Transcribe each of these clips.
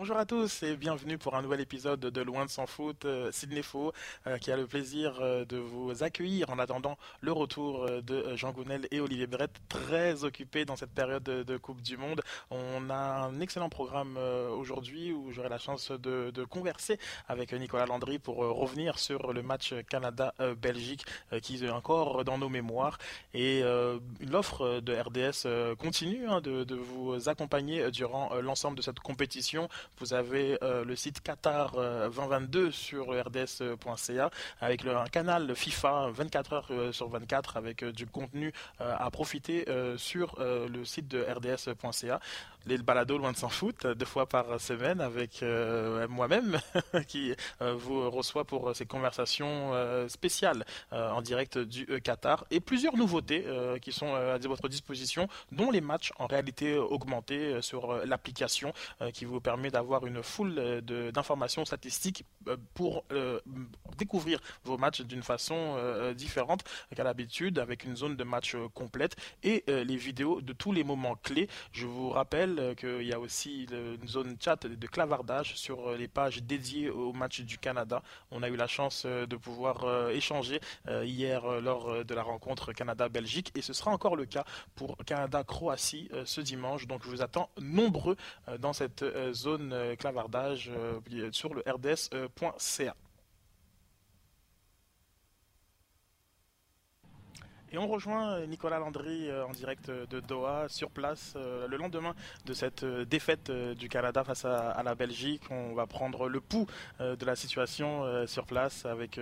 Bonjour à tous et bienvenue pour un nouvel épisode de Loin de s'en foot. Euh, Sydney Faux euh, qui a le plaisir euh, de vous accueillir en attendant le retour de Jean Gounel et Olivier Brett, très occupés dans cette période de, Coupe du Monde. On a un excellent programme aujourd'hui où j'aurai la chance de, converser avec Nicolas Landry pour revenir sur le match Canada-Belgique qui est encore dans nos mémoires. Et l'offre de RDS continue hein, de, vous accompagner durant l'ensemble de cette compétition. Vous avez euh, le site Qatar 2022 euh, sur rds.ca avec un canal FIFA 24 heures euh, sur 24 avec du contenu à profiter sur le site de rds.ca les balados loin de s'en foot deux fois par semaine avec moi-même qui vous reçoit pour ces conversations spéciales en direct du Qatar et plusieurs nouveautés qui sont à votre disposition dont les matchs en réalité augmentée sur l'application qui vous permet d'avoir une foule euh, d'informations statistiques euh, pour euh, découvrir vos matchs d'une façon différente qu'à l'habitude, avec une zone de match complète et les vidéos de tous les moments clés. Je vous rappelle qu'il y a aussi une zone chat de clavardage sur les pages dédiées au match du Canada. On a eu la chance de pouvoir échanger hier lors de la rencontre Canada-Belgique et ce sera encore le cas pour Canada-Croatie ce dimanche. Donc je vous attends nombreux dans cette zone euh, clavardage euh, sur le rds.ca. Et on rejoint euh, Nicolas Landry en direct de Doha, sur place, le lendemain de cette défaite du Canada face à, la Belgique. On va prendre le pouls de la situation sur place avec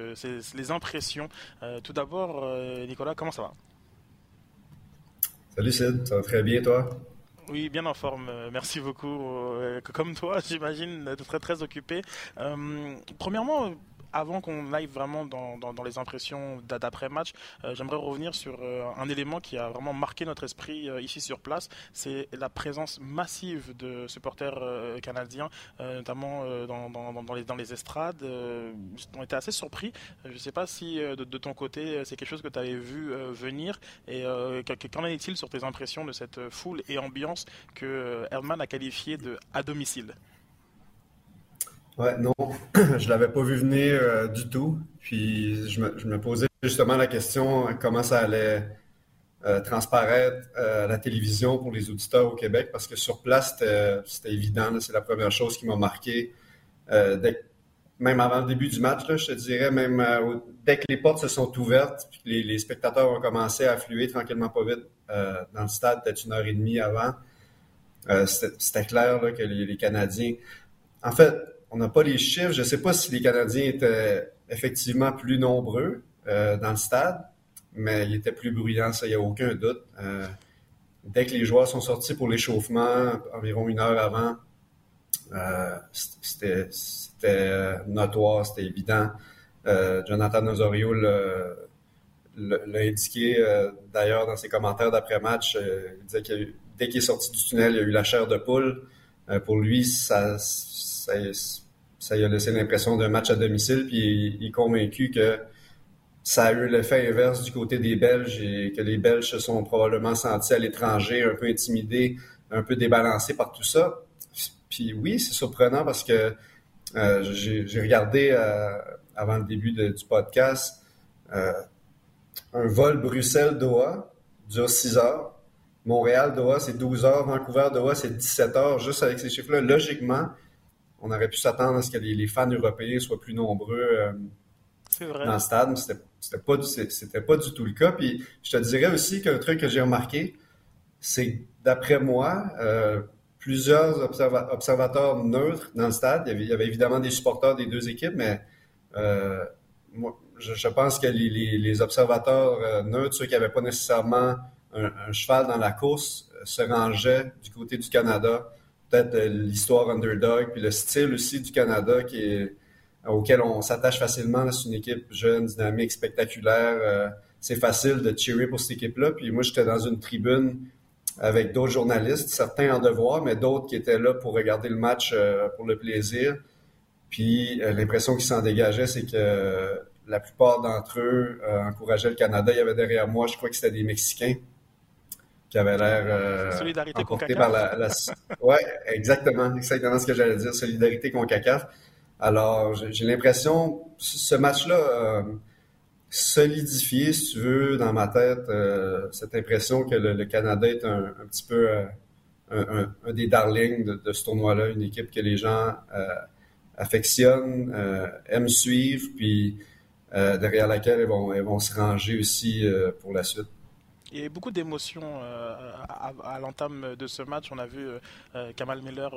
les impressions. Tout d'abord, Nicolas, comment ça va? Salut Sid, ça va très bien toi? Oui, bien en forme. Euh, merci beaucoup. Euh, comme toi, j'imagine, très très occupé. Euh, premièrement, avant qu'on aille vraiment dans, les impressions d'après-match, euh, j'aimerais revenir sur euh, un élément qui a vraiment marqué notre esprit euh, ici sur place. C'est la présence massive de supporters canadiens, notamment dans, les, dans les estrades. on était assez surpris. Je ne sais pas si de, ton côté, c'est quelque chose que tu avais vu venir. Et qu'en est-il sur tes impressions de cette foule et ambiance que Herman a qualifié de à domicile? Ouais, non, je l'avais pas vu venir euh, du tout. Puis je me, posais justement la question comment ça allait euh, transparaître euh, à la télévision pour les auditeurs au Québec, parce que sur place, c'était évident. C'est la première chose qui m'a marqué. même avant le début du match, je te dirais, même dès que les portes se sont ouvertes, puis les, spectateurs ont commencé à affluer tranquillement pas vite dans le stade, peut-être une heure et demie avant, c'était clair que les, les Canadiens. En fait, on n'a pas les chiffres. Je ne sais pas si les Canadiens étaient effectivement plus nombreux euh, dans le stade, mais ils étaient plus bruyants, ça, il n'y a aucun doute. Euh, dès que les joueurs sont sortis pour l'échauffement, environ une heure avant, euh, c'était notoire, c'était évident. Jonathan Osorio l'a indiqué d'ailleurs dans ses commentaires d'après-match. il disait que dès qu'il est sorti du tunnel, il y a eu la chair de poule. pour lui, ça, ça, lui a laissé l'impression d'un match à domicile, puis il, est convaincu que ça a eu l'effet inverse du côté des Belges et que les Belges se sont probablement sentis à l'étranger, un peu intimidés, un peu débalancés par tout ça. Puis oui, c'est surprenant parce que euh, j'ai regardé euh, avant le début du podcast euh, un vol Bruxelles-Doha dure 6 heures. Montréal-Doha, c'est 12 heures. Vancouver-Doha, c'est 17 heures. Juste avec ces chiffres-là, logiquement, on aurait pu s'attendre à ce que les, fans européens soient plus nombreux euh, dans le stade, mais c'était, pas, c'était pas du tout le cas. Puis je te dirais aussi qu'un truc que j'ai remarqué, c'est d'après moi, euh, plusieurs observateurs neutres dans le stade. Il y, avait, évidemment des supporters des deux équipes, mais euh, moi, je, pense que les, observateurs neutres, ceux qui n'avaient pas nécessairement un, cheval dans la course, se rangeaient du côté du Canada peut-être euh, l'histoire underdog, puis le style aussi du Canada est, auquel on s'attache facilement. C'est une équipe jeune, dynamique, spectaculaire. Euh, c'est facile de cheerer pour cette équipe-là. Puis moi, j'étais dans une tribune avec d'autres journalistes, certains en devoir, mais d'autres qui étaient là pour regarder le match euh, pour le plaisir. Puis l'impression qui s'en dégageait, c'est que la plupart d'entre eux encourageaient le Canada. Il y avait derrière moi, je crois que c'était des Mexicains. Qui avait l'air euh, emporté par la, la... ouais, exactement, exactement ce que j'allais dire, solidarité CONCACAF. Alors, j'ai l'impression, ce match-là a solidifié, si tu veux, dans ma tête, euh, cette impression que le, Canada est un, petit peu euh, un, un, des darlings de, de ce tournoi-là, une équipe que les gens euh, affectionnent, aiment suivre, puis derrière laquelle ils vont, ils vont se ranger aussi pour la suite. Il y a beaucoup d'émotions euh, à, l'entame de ce match. On a vu euh, euh, Kamal Miller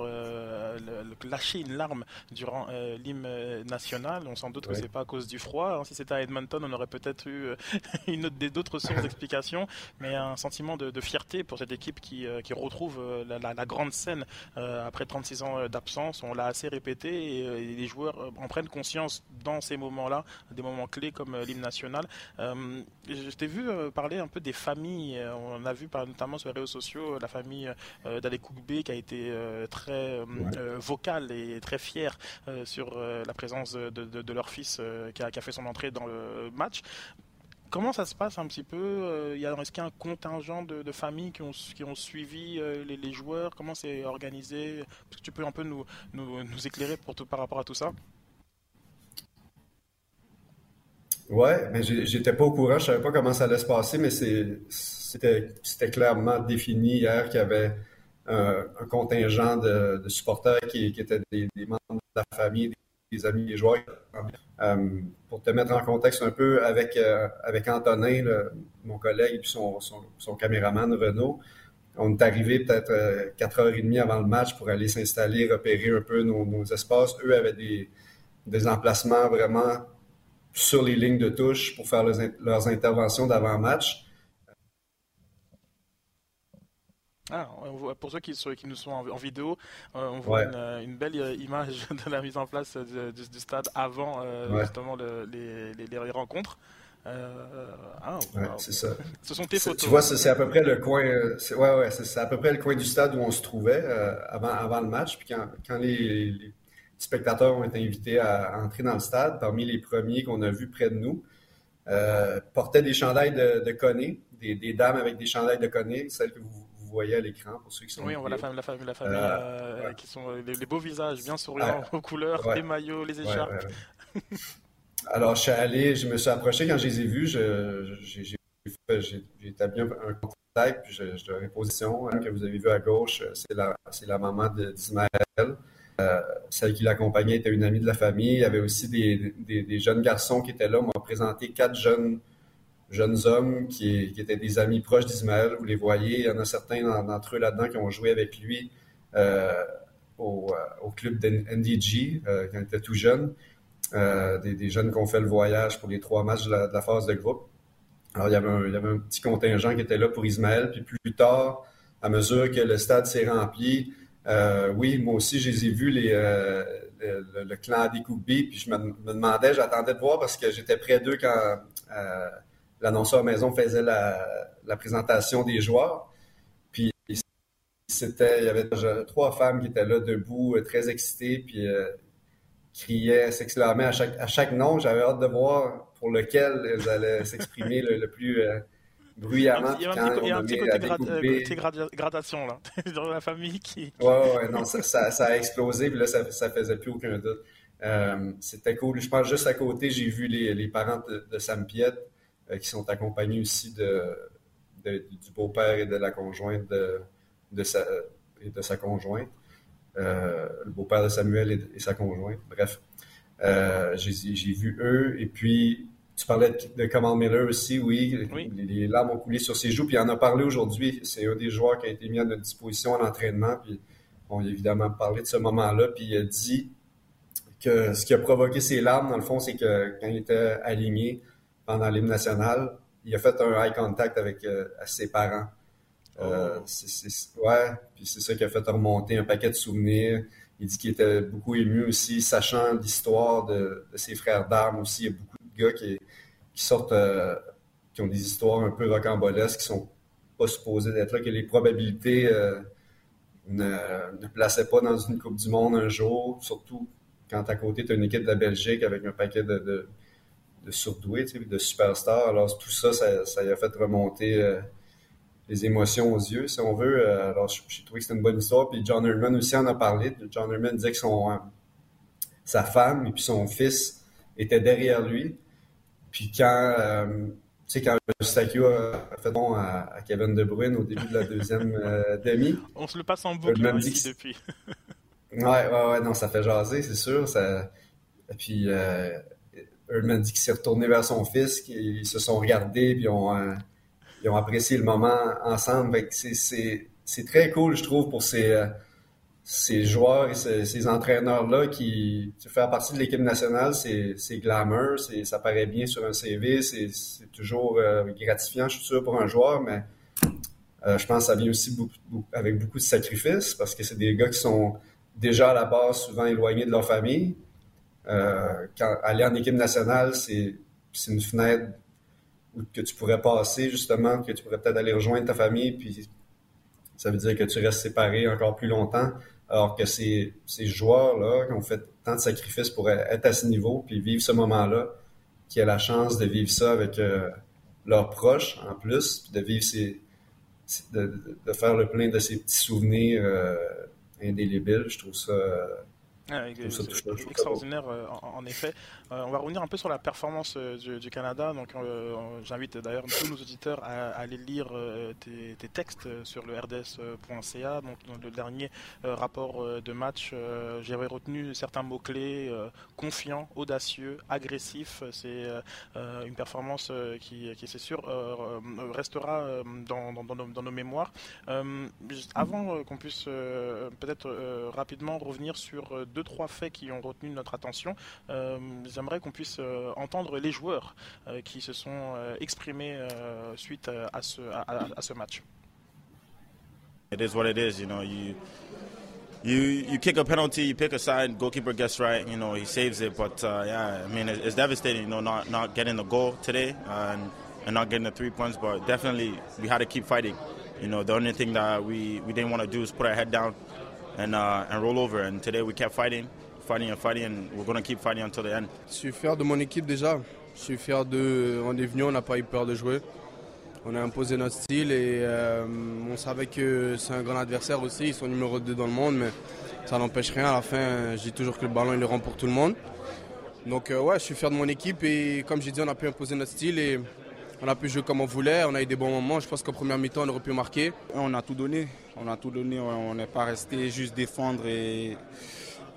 lâcher une larme durant l'hymne national. On s'en doute que que c'est pas à cause du froid. Hein. Si c'était à Edmonton, on aurait peut-être eu une d'autres sources d'explication, mais un sentiment de, fierté pour cette équipe qui, retrouve la, grande scène après 36 ans d'absence. On l'a assez répété et, les joueurs en prennent conscience dans ces moments-là, des moments clés comme l'hymne national. je t'ai vu parler un peu des familles euh, on a vu par, notamment sur les réseaux sociaux la famille euh, Koukbé qui a été euh, très vocale et très fière sur la présence de, leur fils qui a, fait son entrée dans le match. Comment ça se passe un petit peu Est-ce qu'il y a un contingent de, familles qui ont, qui ont suivi les, joueurs? Comment c'est organisé? Est-ce que tu peux un peu nous, nous, éclairer pour tout, par rapport à tout ça? Ouais, mais j'étais pas au courant, je savais pas comment ça allait se passer, mais c'était clairement défini hier qu'il y avait un, contingent de, supporters qui, étaient des, membres de la famille, des, amis des joueurs. Euh, pour te mettre en contexte un peu avec, euh, Antonin, mon collègue, puis son, caméraman Renaud, on est arrivé peut-être 4h30 euh, avant le match pour aller s'installer, repérer un peu nos, espaces. Eux avaient des emplacements vraiment sur les lignes de touche pour faire leurs, interventions d'avant-match. Ah, pour ceux qui, qui nous sont en, vidéo, euh, on voit une, belle euh, image de la mise en place du, stade avant euh, justement les, les, rencontres. ah, c'est ça. Ce sont tes photos. Tu vois, c'est à peu près le coin. Ouais, ouais, c'est à peu près le coin du stade où on se trouvait avant, avant le match. Puis quand, quand les, spectateurs ont été invités à entrer dans le stade. Parmi les premiers qu'on a vus près de nous, euh, portaient des chandails de, de des, dames avec des chandails de Conné, celles que vous, voyez à l'écran pour ceux qui sont. Oui, on voit la famille, la famille, la famille euh, euh, qui sont les, beaux visages, bien souriants, aux couleurs, les maillots, les écharpes. Alors, je suis allé, je me suis approché quand je les ai vus, j'ai établi un, contact, puis je, je leur ai position hein, que vous avez vu à gauche, c'est la, la maman d'Ismaël. Euh, celle qui l'accompagnait était une amie de la famille. Il y avait aussi des, jeunes garçons qui étaient là. On m'a présenté quatre jeunes, jeunes hommes qui, étaient des amis proches d'Ismaël. Vous les voyez. Il y en a certains d'entre eux là-dedans qui ont joué avec lui euh, au, euh, club NDG quand il était tout jeune. Des, jeunes qui ont fait le voyage pour les trois matchs de la, phase de groupe. Alors, il y, avait il y avait un petit contingent qui était là pour Ismaël. Puis plus tard, à mesure que le stade s'est rempli, euh, oui, moi aussi, je les ai vus, les, euh, le, clan des puis je me, demandais, j'attendais de voir parce que j'étais près d'eux quand euh, l'annonceur maison faisait la, présentation des joueurs. Puis c'était, il y avait trois femmes qui étaient là debout, très excitées, puis criaient, s'exclamaient à chaque nom. J'avais hâte de voir pour lequel elles allaient s'exprimer le, plus bruyamment. Il y a un, petit, côté gradation là, dans la famille qui. Ouais, ouais, non, ça, ça, a explosé, puis là, ça, ça faisait plus aucun doute. Euh, c'était cool. Je pense juste à côté, j'ai vu les, les, parents de, Sam Piette euh, qui sont accompagnés aussi de, du beau-père et de la conjointe de, de, sa, et de sa conjointe. Euh, le beau-père de Samuel et, et, sa conjointe. Bref, j'ai vu eux et puis tu parlais de, Kamal Miller aussi, oui. Les, larmes ont coulé sur ses joues. Puis il en a parlé aujourd'hui. C'est un des joueurs qui a été mis à notre disposition en entraînement. Puis on a évidemment parlé de ce moment-là. Puis il a dit que ce qui a provoqué ses larmes, dans le fond, c'est que quand il était aligné pendant l'hymne national, il a fait un eye contact avec euh, ses parents. Euh, oh. ouais, puis c'est ça qui a fait remonter un paquet de souvenirs. Il dit qu'il était beaucoup ému aussi, sachant l'histoire de, de, ses frères d'armes aussi. Il y a beaucoup de qui, sortent, euh, qui ont des histoires un peu rocambolesques, qui sont pas supposées d'être là, que les probabilités euh, ne, plaçaient pas dans une Coupe du Monde un jour, surtout quand à côté, tu as une équipe de la Belgique avec un paquet de, de, de surdoués, de superstars. Alors, tout ça, ça, ça, a fait remonter euh, les émotions aux yeux, si on veut. alors, j'ai trouvé que c'était une bonne histoire. Puis John Herman aussi en a parlé. John Herman disait que son, sa femme et puis son fils étaient derrière lui. Puis quand, tu sais, quand Eustachio a fait bon à, Kevin De Bruyne au début de la deuxième demi. On se le passe en boucle hein, ici, depuis. ouais, ouais, ouais, non, ça fait jaser, c'est sûr. Ça... Et puis, euh, Erdman dit qu'il s'est retourné vers son fils, qu'ils se sont regardés, puis ont, euh, ils ont apprécié le moment ensemble. C'est très cool, je trouve, pour ces, euh, ces joueurs et ces, entraîneurs-là qui faire partie de l'équipe nationale, c'est glamour, ça paraît bien sur un CV, c'est toujours euh, gratifiant, je suis sûr, pour un joueur, mais je pense que ça vient aussi avec beaucoup de sacrifices parce que c'est des gars qui sont déjà à la base souvent éloignés de leur famille. Euh, quand, aller en équipe nationale, c'est une fenêtre où, que tu pourrais passer, justement, que tu pourrais peut-être aller rejoindre ta famille, puis ça veut dire que tu restes séparé encore plus longtemps. Alors que ces, ces joueurs-là, qui ont fait tant de sacrifices pour être à ce niveau, puis vivre ce moment-là, qui a la chance de vivre ça avec euh, leurs proches en plus, puis de vivre ces, de, de, faire le plein de ces petits souvenirs euh, indélébiles, je trouve ça extraordinaire euh, en, effet. Euh, on va revenir un peu sur la performance euh, du, Canada. Donc, j'invite d'ailleurs tous nos auditeurs à, aller lire tes, textes sur le rds.ca. Donc, dans le dernier rapport de match, j'avais retenu certains mots clés confiant, audacieux, agressif. C'est une performance qui, qui c'est sûr, restera dans, dans, nos, mémoires. avant qu'on puisse peut-être rapidement revenir sur deux trois faits qui ont retenu notre attention. Euh, j'aimerais qu'on puisse euh, entendre les joueurs euh, qui se sont exprimés suite à ce, match. It is what it is, you know. You you you kick a penalty, you pick a side, goalkeeper gets right, you know, he saves it. But uh, yeah, I mean, it's, it's, devastating, you know, not not getting the goal today and and not getting the three points. But definitely, we had to keep fighting. You know, the only thing that we we didn't want to do is put our head down and, uh, and roll over. And today we kept fighting, fighting and fighting, and we're going to keep fighting until the end. Je suis fier de mon équipe déjà. Je suis fier de. On est venu, on n'a pas eu peur de jouer. On a imposé notre style et euh, on savait que c'est un grand adversaire aussi. Ils sont numéro 2 dans le monde, mais ça n'empêche rien. À la fin, je dis toujours que le ballon il est rend pour tout le monde. Donc euh, ouais, je suis fier de mon équipe et comme j'ai dit, on a pu imposer notre style et on a pu jouer comme on voulait, on a eu des bons moments. Je pense qu'en première mi-temps, on aurait pu marquer. On a tout donné. On a tout donné. On n'est pas resté juste défendre et,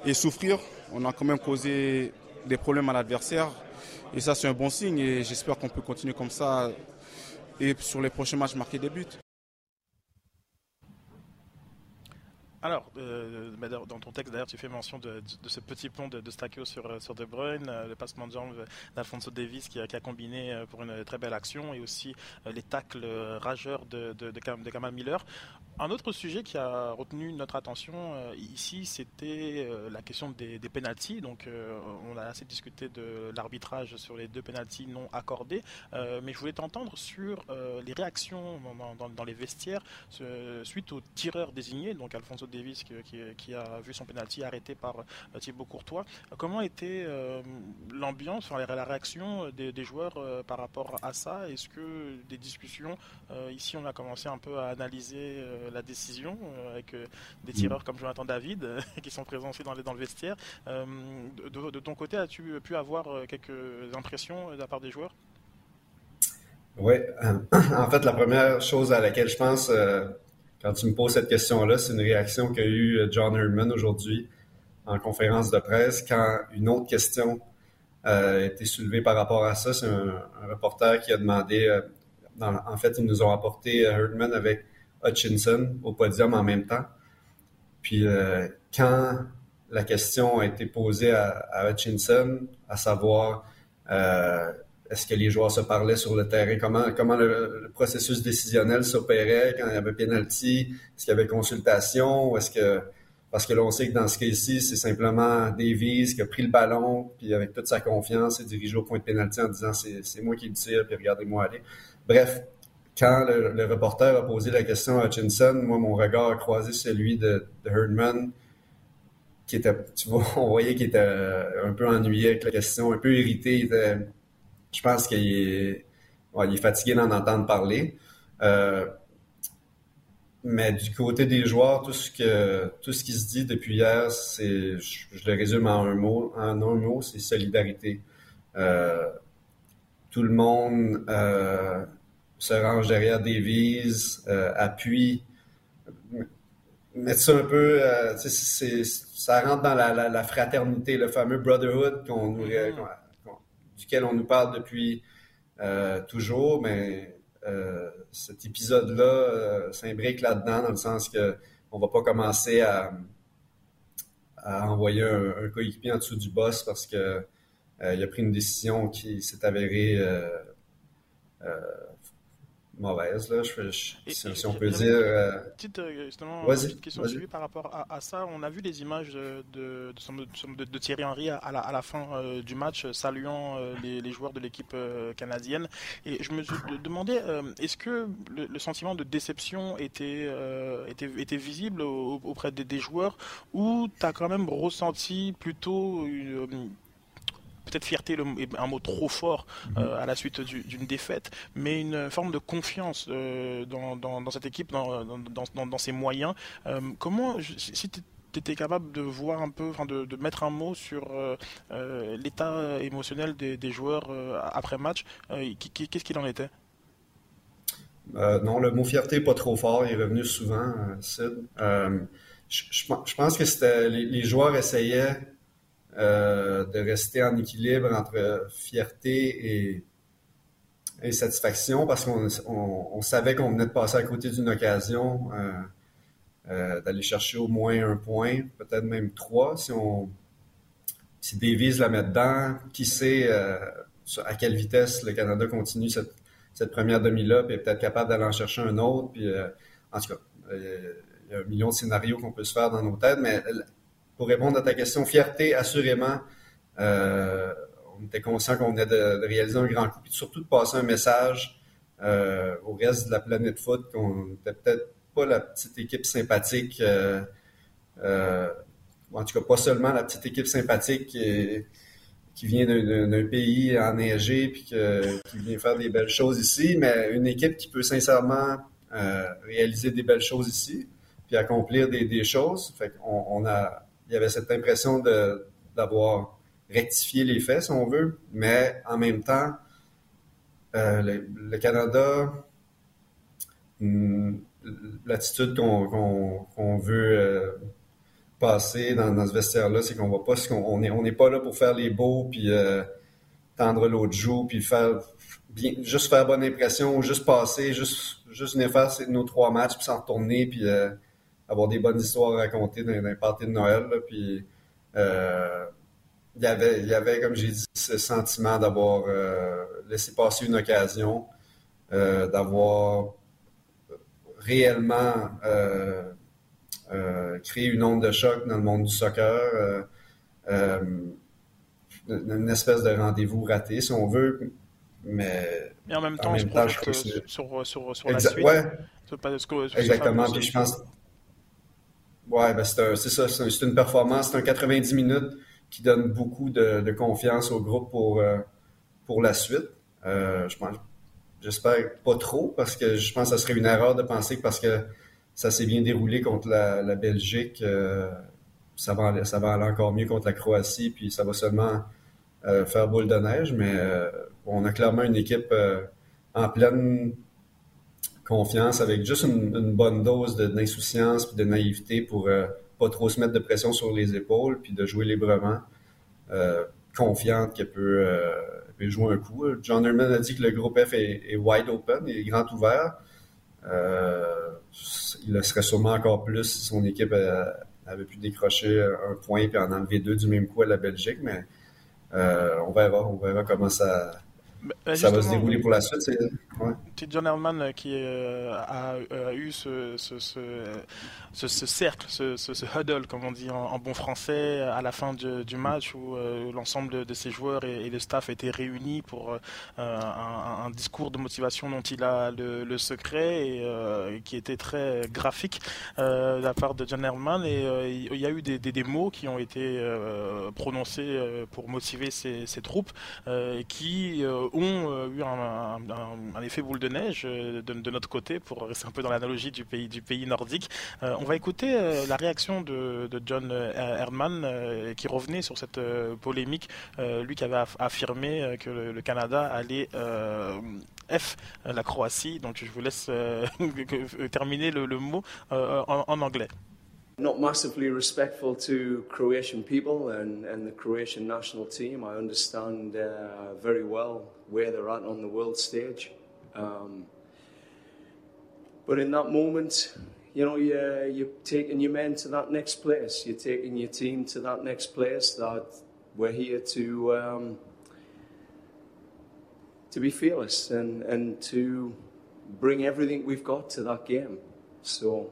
et souffrir. On a quand même causé des problèmes à l'adversaire. Et ça, c'est un bon signe. Et j'espère qu'on peut continuer comme ça et sur les prochains matchs marquer des buts. Alors, euh, dans ton texte, d'ailleurs, tu fais mention de, ce petit pont de, de sur, euh, sur De Bruyne, euh, le passement de jambes d'Alfonso Davis qui, a combiné pour une très belle action, et aussi les tacles rageurs de, de, Kamal Miller. Un autre sujet qui a retenu notre attention ici, c'était la question des, des pénalties. Donc, on a assez discuté de l'arbitrage sur les deux pénalties non accordés, mais je voulais t'entendre sur les réactions dans, les vestiaires suite au tireur désigné, donc Alfonso Davis qui, a vu son penalty arrêté par euh, Thibaut Courtois. Comment était euh, l'ambiance, la réaction des, joueurs euh, par rapport à ça? Est-ce que des discussions, ici on a commencé un peu à analyser la décision avec des mm. tireurs comme Jonathan David qui sont présents aussi dans, dans le vestiaire. De, ton côté, as-tu pu avoir quelques impressions de la part des joueurs? Oui, en fait, la première chose à laquelle je pense, quand tu me poses cette question-là, c'est une réaction qu'a eu euh, John Herman aujourd'hui en conférence de presse quand une autre question euh, a été soulevée par rapport à ça. C'est un, reporter qui a demandé, euh, en fait, ils nous ont apporté Herdman avec Hutchinson au podium en même temps. Puis quand la question a été posée à, Hutchinson, à savoir est-ce que les joueurs se parlaient sur le terrain? Comment, comment le, processus décisionnel s'opérait quand il y avait penalty? Est-ce qu'il y avait consultation? Est-ce que parce que là, on sait que dans ce cas-ci, c'est simplement Davies qui a pris le ballon, puis avec toute sa confiance, s'est dirigé au point de pénalty en disant c'est moi qui le tire, puis regardez-moi aller. Bref, quand le, reporter a posé la question à Hutchinson, moi, mon regard a croisé celui de, de Herdman, qui était, tu vois, on voyait qu'il était un peu ennuyé avec la question, un peu irrité. Il était, je pense qu'il est, est, fatigué d'en entendre parler. Euh, mais du côté des joueurs, tout ce que tout ce qui se dit depuis hier, c'est je, le résume en un mot, en un mot, c'est solidarité. Euh, tout le monde euh, se range derrière Davies, euh, appuie, mettre ça un peu, euh, ça rentre dans la, fraternité, le fameux brotherhood qu'on mm-hmm. Duquel on nous parle depuis toujours, mais cet épisode-là s'imbrique là-dedans dans le sens que on va pas commencer à, envoyer un, un coéquipier en dessous du boss parce que euh, il a pris une décision qui s'est avérée euh, euh, mauvaise, là, si, on peut dire. Petite, justement, petite question suivie par rapport à, ça. On a vu les images de, de, Thierry Henry à la, à la fin du match saluant les, joueurs de l'équipe canadienne. Et je me suis demandé, est-ce que le, sentiment de déception était, était, était visible auprès des, des joueurs ou tu as quand même ressenti plutôt une peut-être fierté un mot trop fort mhm. euh, à la suite d'une défaite, mais une forme de confiance euh, dans, cette équipe, dans, ses moyens. Euh, comment, si tu étais capable de voir un peu, enfin de, mettre un mot sur l'état émotionnel des, joueurs après match, qu'est-ce qu'il en était? Non, le mot fierté pas trop fort, il est revenu souvent, Sid. Je, pense que c'était les, joueurs essayaient euh, de rester en équilibre entre fierté et, satisfaction parce qu'on savait qu'on venait de passer à côté d'une occasion euh, euh, d'aller chercher au moins un point, peut-être même trois si on si la met dedans, qui sait à quelle vitesse le Canada continue cette, cette première demi-là, puis est peut-être capable d'aller en chercher un autre. Puis, en tout cas, il y a un million de scénarios qu'on peut se faire dans nos têtes, mais pour répondre à ta question, fierté, assurément. Euh, on était conscient qu'on venait de, réaliser un grand coup, et surtout de passer un message euh, au reste de la planète foot qu'on n'était peut-être pas la petite équipe sympathique, euh, en tout cas pas seulement la petite équipe sympathique qui, vient d'un pays enneigé puis qui vient faire des belles choses ici, mais une équipe qui peut sincèrement réaliser des belles choses ici puis accomplir des, des choses. Fait qu'on on a il y avait cette impression d'avoir rectifié les faits, si on veut, mais en même temps, euh, le, Canada, hmm, l'attitude qu'on veut euh, passer dans, ce vestiaire-là, c'est qu'on va pas, on n'est on pas là pour faire les beaux, puis euh, tendre l'autre joue, puis faire bien, juste faire bonne impression, juste passer, juste, juste venir faire nos trois matchs, puis s'en retourner, puis avoir des bonnes histoires à raconter dans, les parties de Noël. puis euh, il y avait, il y avait, comme j'ai dit, ce sentiment d'avoir euh, laissé passer une occasion, euh, d'avoir réellement créé une onde de choc dans le monde du soccer, une espèce de rendez-vous raté, si on veut, mais... en même temps, on se projette sur, sur, sur, la suite. Ouais. Exactement, puis je pense Ouais, ben c'est ça, c'est une performance, c'est un 90 minutes qui donne beaucoup de, confiance au groupe pour, euh, pour la suite. Euh, je pense, j'espère pas trop parce que je pense que ça serait une erreur de penser que parce que ça s'est bien déroulé contre la, Belgique, euh, ça va ça va aller encore mieux contre la Croatie, puis ça va seulement faire boule de neige. Mais on a clairement une équipe en pleine confiance avec juste une, bonne dose d'insouciance et de naïveté pour euh, pas trop se mettre de pression sur les épaules puis de jouer librement, euh, confiante qu'elle peut, euh, peut, jouer un coup. John Herman a dit que le groupe F est, wide open, est grand ouvert. il le serait sûrement encore plus si son équipe avait pu décrocher un point et en enlever deux du même coup à la Belgique, mais on verra, on verra comment ça, bah, ça va se dérouler pour la suite. C'est John Hellman euh, qui euh, a, eu ce, ce, cercle, ce, huddle, comme on dit en, bon français, à la fin du, match où euh, l'ensemble de, ses joueurs et, le staff étaient réunis pour un, discours de motivation dont il a le, secret et qui était très graphique de la part de John Hellman. Et il y a eu des, mots qui ont été prononcés pour motiver ses, troupes qui ont eu un, effet boule de neige de, notre côté, pour rester un peu dans l'analogie du pays, nordique. on va écouter la réaction de, John Erdman qui revenait sur cette polémique, lui qui avait affirmé que le, Canada allait F la Croatie. Donc je vous laisse terminer le, mot en anglais. Not massively respectful to Croatian people and, and the Croatian national team. I understand uh, very well where they're at on the world stage. Um, but in that moment, you know, you're, you're taking your men to that next place. You're taking your team to that next place that we're here to um, to be fearless and, and to bring everything we've got to that game. So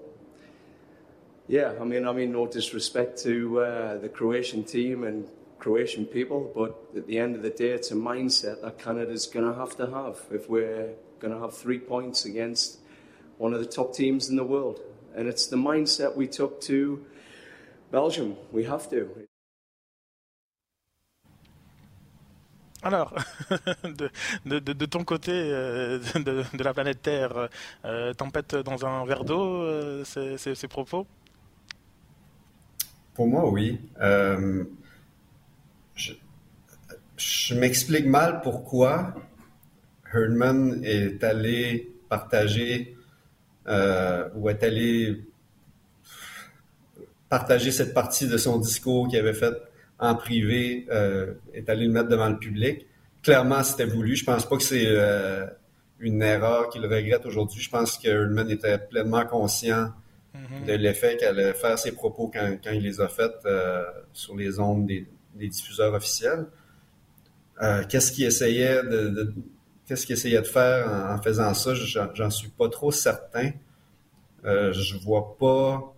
yeah, I mean, I mean, no disrespect to uh, the Croatian team and Croatian people, but at the end of the day, it's a mindset that Canada's going to have to have if we're going to have three points against one of the top teams in the world. And it's the mindset we took to Belgium. We have to. Alors, de, de, de, ton côté euh, de, de, la planète Terre, euh, tempête dans un verre d'eau, euh, ces propos pour moi, oui. Euh, je, m'explique mal pourquoi Herdman est allé partager euh, ou est allé partager cette partie de son discours qu'il avait fait en privé, euh, est allé le mettre devant le public. Clairement, c'était voulu. Je pense pas que c'est une erreur qu'il regrette aujourd'hui. Je pense que Herdman était pleinement conscient Mm-hmm. de l'effet qu'elle allait faire ses propos quand, quand il les a faits euh, sur les ondes des, diffuseurs officiels. Euh, qu'est-ce qu'il essayait de, faire en, faisant ça? J'en suis pas trop certain. Euh, je vois pas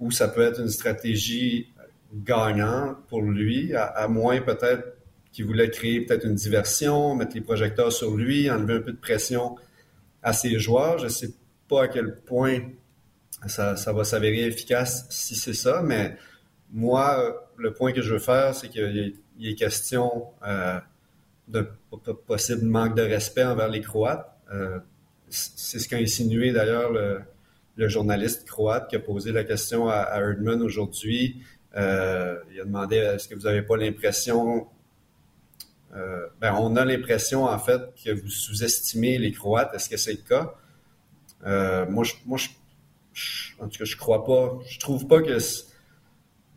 où ça peut être une stratégie gagnante pour lui, à, moins peut-être qu'il voulait créer peut-être une diversion, mettre les projecteurs sur lui, enlever un peu de pression à ses joueurs. Je sais pas à quel point ça, va s'avérer efficace si c'est ça, mais moi, le point que je veux faire, c'est qu'il y, a question euh, d'un possible manque de respect envers les Croates. Euh, c'est ce qu'a insinué d'ailleurs le, journaliste croate qui a posé la question à, à Erdman aujourd'hui. Euh, il a demandé est-ce que vous n'avez pas l'impression ben, on a l'impression en fait que vous sous-estimez les Croates. Est-ce que c'est le cas? moi, je, moi, je en tout cas, je crois pas. Je trouve pas que.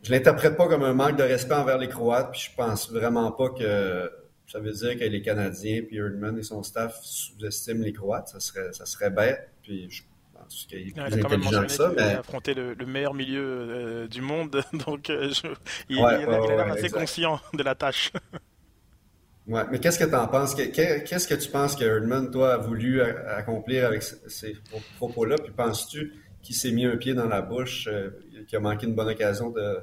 Je l'interprète pas comme un manque de respect envers les Croates, puis je pense vraiment pas que ça veut dire que les Canadiens, puis Erdman et son staff sous-estiment les Croates. Ça serait, ça serait bête, puis je pense qu'il est plus intelligent que ça. Mais... Il a affronté le, meilleur milieu euh, du monde, donc euh, il, a l'air assez conscient de la tâche. Ouais, mais qu'est-ce que tu en penses? Qu'est-ce que tu penses que Erdman, toi, a voulu accomplir avec ces propos-là? Puis penses-tu qui s'est mis un pied dans la bouche, euh, qui a manqué une bonne occasion de,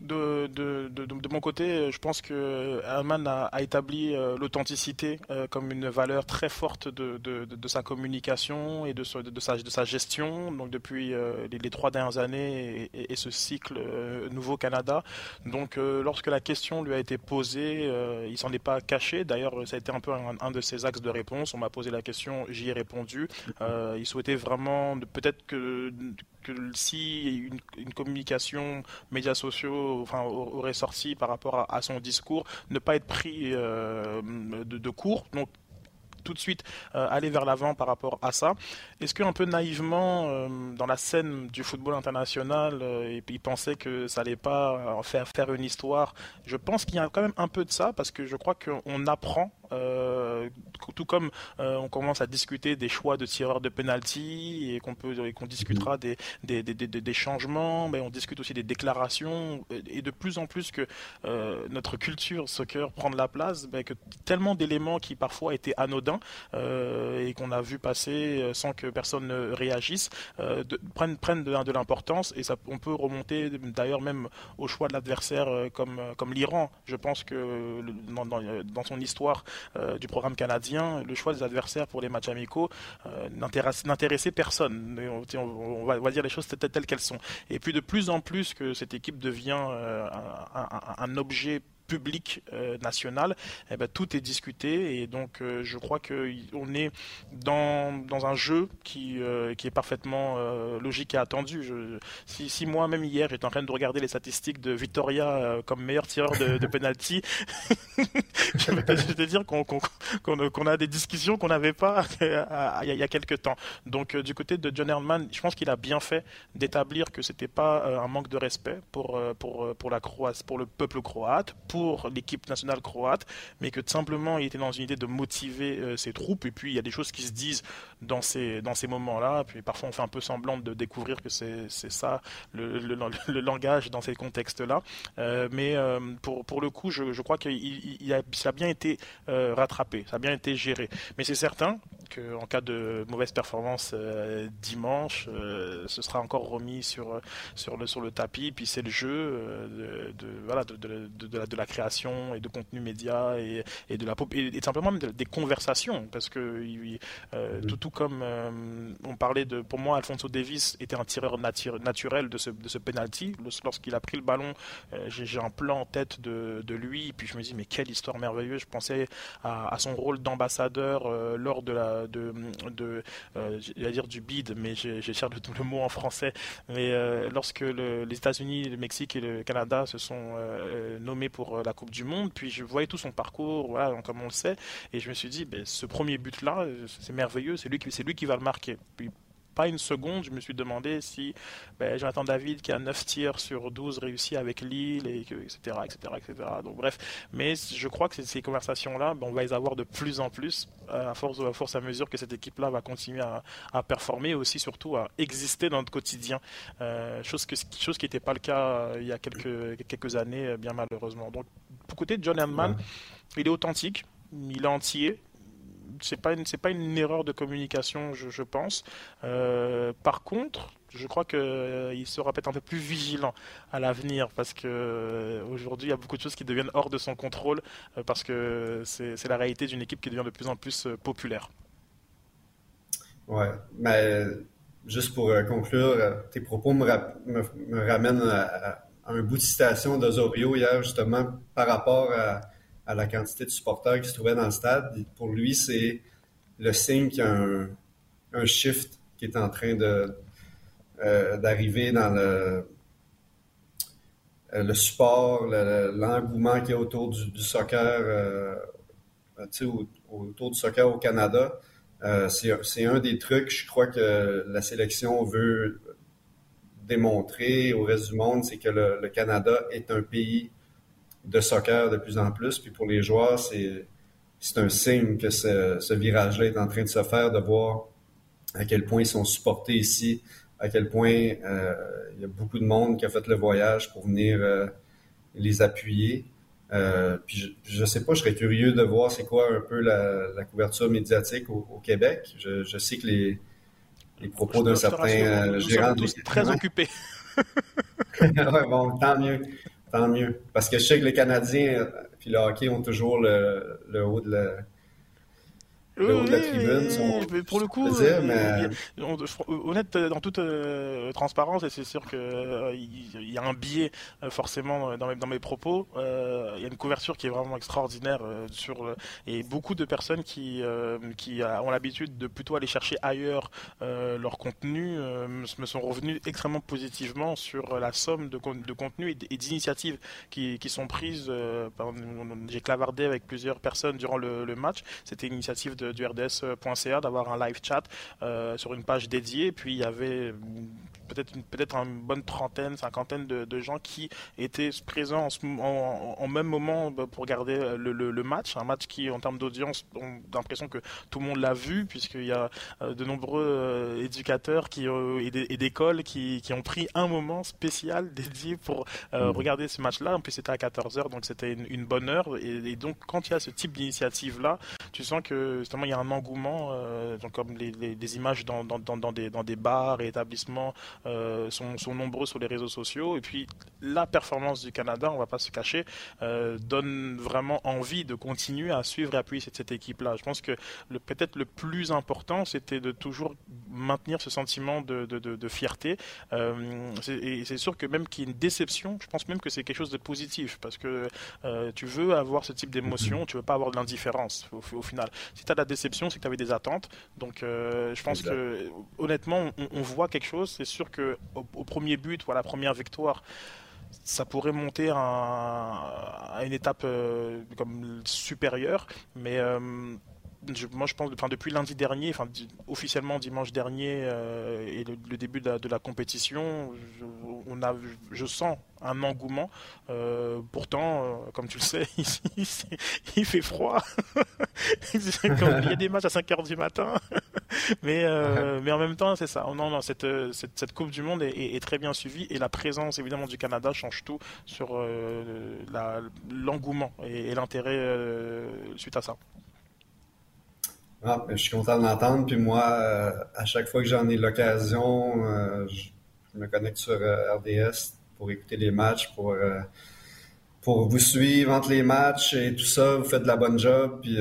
de mon côté, je pense que Herman a, établi euh, l'authenticité euh, comme une valeur très forte de, sa communication et de, sa, de, sa, gestion, donc depuis les, trois dernières années et, ce cycle Nouveau Canada. Donc lorsque la question lui a été posée, il s'en est pas caché. D'ailleurs, ça a été un peu un, de ses axes de réponse. On m'a posé la question, j'y ai répondu. il souhaitait vraiment, peut-être que si une, communication médias sociaux aurait sorti par rapport à, son discours, ne pas être pris euh, de, de court. Donc tout de suite euh, aller vers l'avant par rapport à ça. Est-ce qu'un peu naïvement, euh, dans la scène du football international, euh, il pensait que ça allait pas faire, faire une histoire Je pense qu'il y a quand même un peu de ça, parce que je crois qu'on apprend, tout comme on commence à discuter des choix de tireurs de penalty et qu'on peut qu'on discutera des des, des, des, changements, mais on discute aussi des déclarations, et de plus en plus que notre culture soccer prend de la place, ben, que tellement d'éléments qui parfois étaient anodins euh, et qu'on a vu passer euh, sans que personne ne réagisse euh, prennent, prennent de, l'importance. Et ça, on peut remonter d'ailleurs même au choix de l'adversaire comme, comme l'Iran. Je pense que dans, son histoire du programme canadien, le choix des adversaires pour les matchs amicaux n'intéressait personne. On, va, dire les choses telles, qu'elles sont. Et puis de plus en plus que cette équipe devient un, un objet public national, eh ben, tout est discuté et donc je crois qu'on est dans, dans un jeu qui, qui est parfaitement logique et attendu. Je, si, si moi même hier j'étais en train de regarder les statistiques de Vittoria comme meilleur tireur de, de penalty, je vais te dire qu'on a des discussions qu'on n'avait pas il y, a quelques temps. Donc du côté de John Herman, je pense qu'il a bien fait d'établir que c'était pas un manque de respect pour, pour, pour la Croatie, pour le peuple croate, pour l'équipe nationale croate, mais que simplement il était dans une idée de motiver ses troupes. Et puis il y a des choses qui se disent dans ces, dans ces moments-là. Puis parfois on fait un peu semblant de découvrir que c'est ça le, le, langage dans ces contextes-là. Euh, mais euh, pour, pour le coup, je, je crois a, ça a bien été euh, rattrapé, ça a bien été géré. Mais c'est certain qu'en cas de mauvaise performance dimanche, ce sera encore remis sur, sur, le, sur le tapis. Puis c'est le jeu de, voilà, de, de la création et de contenu média et, et de la et, simplement des conversations parce que tout, tout comme on parlait de pour moi Alfonso Davis était un tireur naturel de ce, de ce penalty. Lorsqu'il a pris le ballon j'ai un plan en tête de, de, lui puis je me dis mais quelle histoire merveilleuse. Je pensais à, à son rôle d'ambassadeur lors de la de, de dire du bid mais j'ai cherché le, le, mot en français. Mais lorsque le, les États-Unis le Mexique et le Canada se sont nommés pour la Coupe du Monde puis je voyais tout son parcours voilà comme on le sait et je me suis dit ben, ce premier but là c'est merveilleux c'est lui qui lui qui va le marquer pas une seconde, je me suis demandé si ben, Jonathan David, qui a 9 tirs sur 12 réussis avec Lille, et que, etc., etc., etc. Donc bref, mais je crois que ces conversations-là, ben, on va les avoir de plus en plus, à force, à, force à mesure que cette équipe-là va continuer à, à, performer, et aussi surtout à exister dans notre quotidien, euh, chose, que, chose qui n'était pas le cas euh, il y a quelques, quelques années, euh, bien malheureusement. Donc, pour côté de John ouais. il est authentique, il est entier, c'est pas c'est pas une erreur de communication, je, pense. Euh, par contre, je crois qu'il euh, sera peut-être un peu plus vigilant à l'avenir parce que euh, aujourd'hui il y a beaucoup de choses qui deviennent hors de son contrôle euh, parce que c'est la réalité d'une équipe qui devient de plus en plus populaire. Ouais, mais juste pour conclure, tes propos me, me, ramènent à, à, un bout de citation d'Osorio hier justement par rapport à à la quantité de supporters qui se trouvaient dans le stade. pour lui, c'est le signe qu'il y a un, shift qui est en train euh, d'arriver dans le, euh, le support, l'engouement le, qu'il y a autour du, soccer, euh, autour du soccer au Canada. C'est un des trucs, je crois que la sélection veut démontrer au reste du monde, c'est que le, Canada est un pays de soccer de plus en plus. Puis pour les joueurs, c'est un signe que ce, ce virage-là est en train de se faire, de voir à quel point ils sont supportés ici, à quel point euh, il y a beaucoup de monde qui a fait le voyage pour venir euh, les appuyer. Euh, puis je, ne sais pas, je serais curieux de voir c'est quoi un peu la, la couverture médiatique au, au Québec. Je, je, sais que les, les propos d'un certain gérant... Nous sommes très occupés. ouais, bon, tant mieux. Tant mieux. Parce que je sais que les Canadiens puis le hockey ont toujours le, le haut de la, le haut de la tribune. Sont... Mais pour le coup, plaisir, euh, mais... on, honnête, dans toute euh, transparence, et c'est sûr qu'il euh, y, y, a un biais euh, forcément dans mes, dans mes propos, euh, il y a une couverture qui est vraiment extraordinaire euh, sur et beaucoup de personnes qui, qui ont l'habitude de plutôt aller chercher ailleurs leur contenu me sont revenus extrêmement positivement sur la somme de, de contenu et d'initiatives qui, qui, sont prises. J'ai clavardé avec plusieurs personnes durant le, le match. C'était une initiative de du rds.ca d'avoir un live chat euh, sur une page dédiée. Puis il y avait peut-être une, peut-être une bonne trentaine, cinquantaine de, de, gens qui étaient présents en, en, en, même moment bah, pour regarder le, le, le, match, un match qui en termes d'audience, on a l'impression que tout le monde l'a vu puisqu'il y a euh, de nombreux euh, éducateurs qui et d'écoles qui, qui, ont pris un moment spécial dédié pour euh, mmh. regarder ce match-là. En plus c'était à 14 h donc c'était une, une, bonne heure et, et, donc quand il y a ce type d'initiative là, tu sens que justement il y a un engouement, euh, donc comme les, les, les images dans, dans, dans, des, dans des bars et établissements sont, sont, nombreux sur les réseaux sociaux. Et puis la performance du Canada, on va pas se cacher, donne vraiment envie de continuer à suivre et appuyer cette, cette équipe-là. Je pense que peut-être le plus important, c'était de toujours maintenir ce sentiment de, de, de, de fierté. et c'est sûr que même qu'il y ait une déception, je pense même que c'est quelque chose de positif parce que tu veux avoir ce type d'émotion, tu veux pas avoir de l'indifférence au, final. Si tu as de la déception, c'est que tu avais des attentes. Donc euh, je pense que honnêtement, on, voit quelque chose. C'est sûr que au, premier but ou à la première victoire, ça pourrait monter à, une étape euh, comme supérieure, mais moi je pense, enfin, depuis lundi dernier, enfin, officiellement dimanche dernier euh, et le, début de la, compétition, je, on a, je sens un engouement. Euh, pourtant, euh, comme tu le sais, ici, il fait froid. il y a des matchs à 5 h du matin. mais, mais en même temps, c'est ça. Non, non, cette, cette, Coupe du Monde est, très bien suivie et la présence évidemment du Canada change tout sur l'engouement et, et l'intérêt suite à ça. Ah, ben, je suis content de l'entendre. Puis moi, euh, à chaque fois que j'en ai l'occasion, euh, je, me connecte sur euh, RDS pour écouter les matchs, pour, pour vous suivre entre les matchs et tout ça. Vous faites de la bonne job. Puis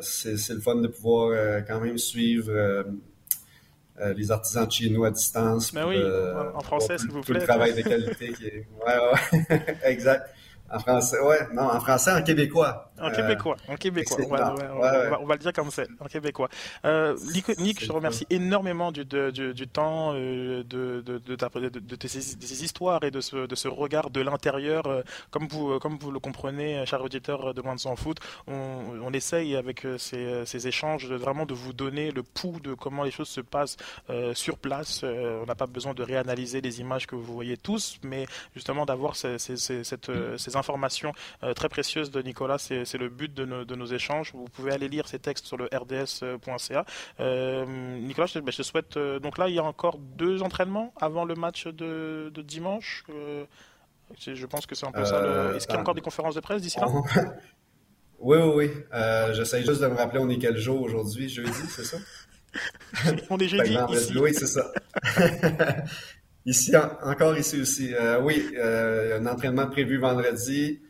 c'est le fun de pouvoir quand même suivre les artisans de chez nous à distance. Mais ben oui, en français, s'il vous plaît. Tout le travail de qualité qui est. Ouais, ouais, exact. En français, ouais, non, en français, en québécois. En québécois, en québécois. On va, on, va, le dire comme c'est, en québécois. Euh, Nick, je te remercie énormément du, du, temps, euh, de, de, de, de, ces, histoires et de ce, de ce regard de l'intérieur. Euh, comme, vous, comme vous le comprenez, cher auditeur de Loin de foot, on, on essaye avec ces, ces échanges de vraiment de vous donner le pouls de comment les choses se passent sur place. on n'a pas besoin de réanalyser les images que vous voyez tous, mais justement d'avoir ces, ces, ces, cette, ces informations euh, très précieuses de Nicolas. C'est le but de nos, de nos, échanges. Vous pouvez aller lire ces textes sur le rds.ca. Euh, Nicolas, je, ben, je, souhaite. Euh, donc là, il y a encore deux entraînements avant le match de, de dimanche. je pense que c'est un peu ça. Est-ce qu'il y a encore des conférences de presse d'ici là? Oui, oui, oui. J'essaie juste de me rappeler, on est quel jour aujourd'hui? Jeudi, c'est ça? On est jeudi. ici. Oui, c'est ça. Ici, encore ici aussi. Euh, oui, euh, un entraînement prévu vendredi.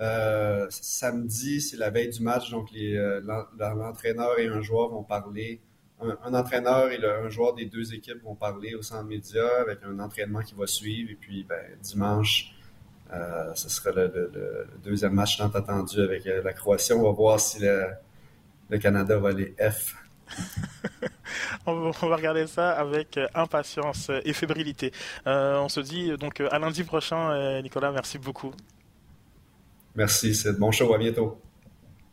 Euh, samedi, c'est la veille du match, donc l'entraîneur et un joueur vont parler. Un, entraîneur et un joueur des deux équipes vont parler au centre média avec un entraînement qui va suivre. Et puis, ben, dimanche, ce sera le, deuxième match tant attendu avec la Croatie. On va voir si le Canada va aller F on, va regarder ça avec euh, impatience et fébrilité. Euh, on se dit euh, donc à lundi prochain, Nicolas. Merci beaucoup. Merci, c'est bon show. À bientôt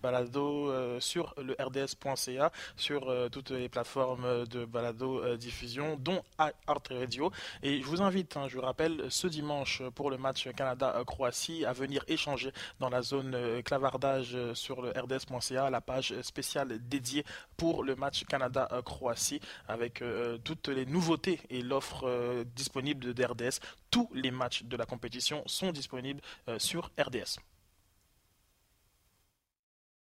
balado euh, sur le rds.ca, sur euh, toutes les plateformes de balado euh, diffusion, dont Art Radio. Et je vous invite, hein, je vous rappelle, ce dimanche pour le match Canada-Croatie, à venir échanger dans la zone clavardage sur le rds.ca, la page spéciale dédiée pour le match Canada-Croatie, avec toutes les nouveautés et l'offre disponible de RDS. Tous les matchs de la compétition sont disponibles sur RDS.